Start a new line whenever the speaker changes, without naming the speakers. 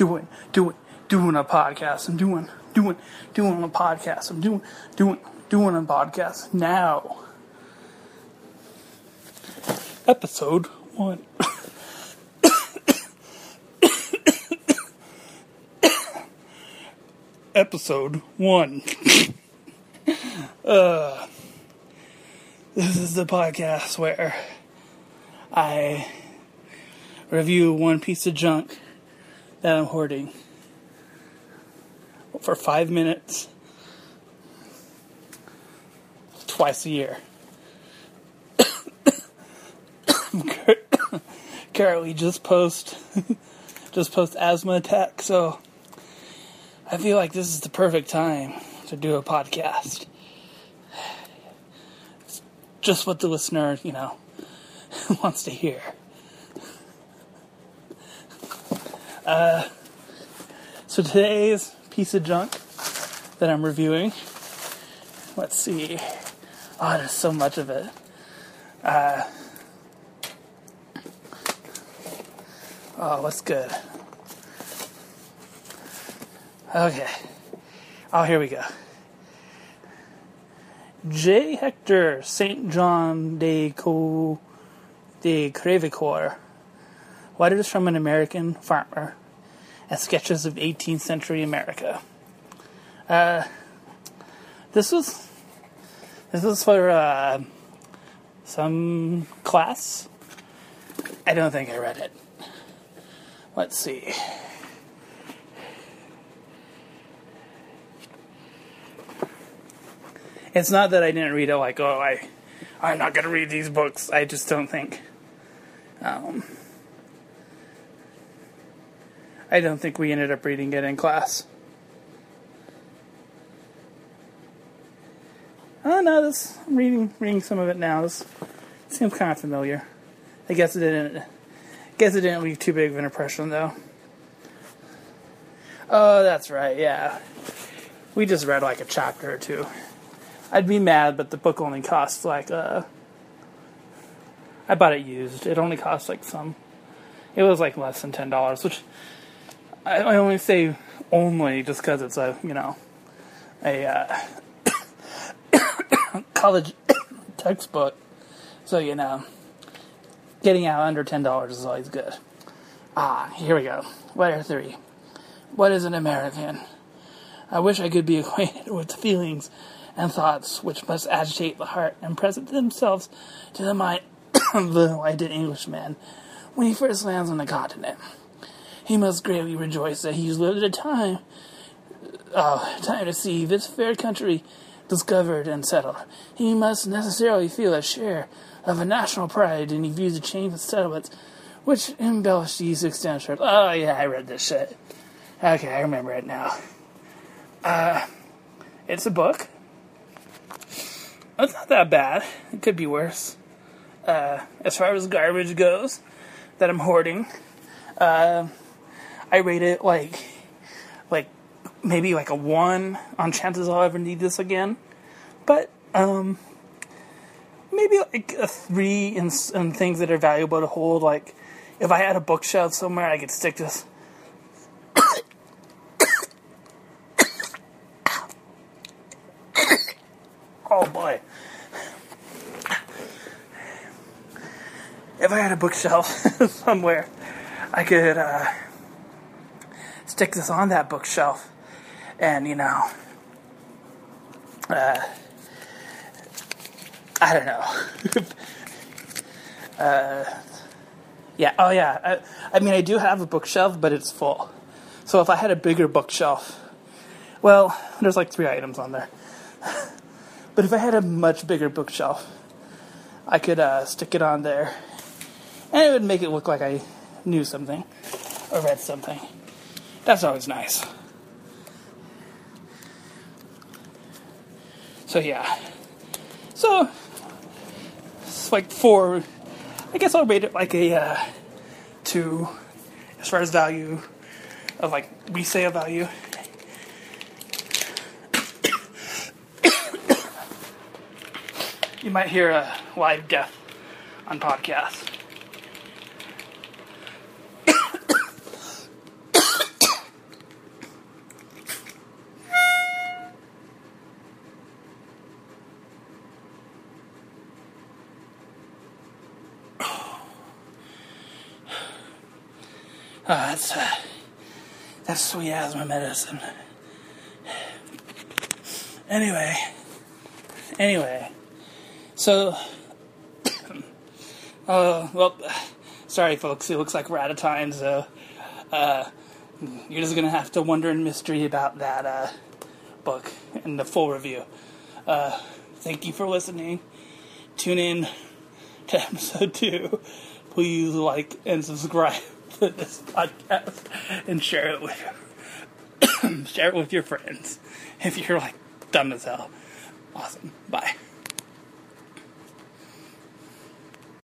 doing, doing, doing a podcast. I'm doing, doing, doing a podcast. I'm doing, doing, doing a podcast now. Episode one. Episode one. uh, this is the podcast where I review one piece of junk that I'm hoarding for five minutes twice a year. Currently just post just post asthma attack, so I feel like this is the perfect time to do a podcast. It's just what the listener, you know, wants to hear. Uh, so today's piece of junk that I'm reviewing, let's see. Oh, there's so much of it. Uh, oh, what's good? Okay. Oh, here we go. J. Hector St. John de Co. de Crevecoeur. Letters from an American Farmer and Sketches of 18th Century America. Uh, this was this was for uh, some class. I don't think I read it. Let's see. It's not that I didn't read it. Like, oh, I, I'm not gonna read these books. I just don't think. Um, I don't think we ended up reading it in class. Oh no, this I'm reading reading some of it now. This seems kind of familiar. I guess it didn't. I guess it didn't leave too big of an impression though. Oh, that's right. Yeah, we just read like a chapter or two. I'd be mad, but the book only costs like uh. I bought it used. It only cost like some. It was like less than ten dollars, which I, I only say only just because it's a you know a uh, college textbook. So you know, getting out under ten dollars is always good. Ah, here we go. Letter three. What is an American? I wish I could be acquainted with the feelings and thoughts which must agitate the heart and present themselves to the mind of the enlightened Englishman when he first lands on the continent. He must greatly rejoice that he has lived at a time, uh, time to see this fair country discovered and settled. He must necessarily feel a share of a national pride when he views the change of settlements which embellish these extensions. Oh yeah, I read this shit. Okay, I remember it now. Uh, it's a book. It's not that bad. It could be worse. Uh, as far as garbage goes, that I'm hoarding, uh, I rate it like, like maybe like a one on chances I'll ever need this again, but um, maybe like a three in, in things that are valuable to hold. Like if I had a bookshelf somewhere, I could stick this. oh boy. If I had a bookshelf somewhere, I could uh, stick this on that bookshelf and, you know, uh, I don't know. uh, yeah, oh yeah. I, I mean, I do have a bookshelf, but it's full. So if I had a bigger bookshelf, well, there's like three items on there. but if I had a much bigger bookshelf, I could uh, stick it on there, and it would make it look like I knew something or read something. That's always nice. So yeah. So it's like four. I guess I'll rate it like a uh, two, as far as value of like resale value. you might hear a live death on podcast. That's uh, that's sweet asthma medicine. Anyway, anyway, so, uh, well, sorry, folks. It looks like we're out of time, so uh, you're just gonna have to wonder in mystery about that uh, book and the full review. Uh, thank you for listening. Tune in to episode two. Please like and subscribe this podcast and share it with share it with your friends if you're like dumb as hell. Awesome. Bye.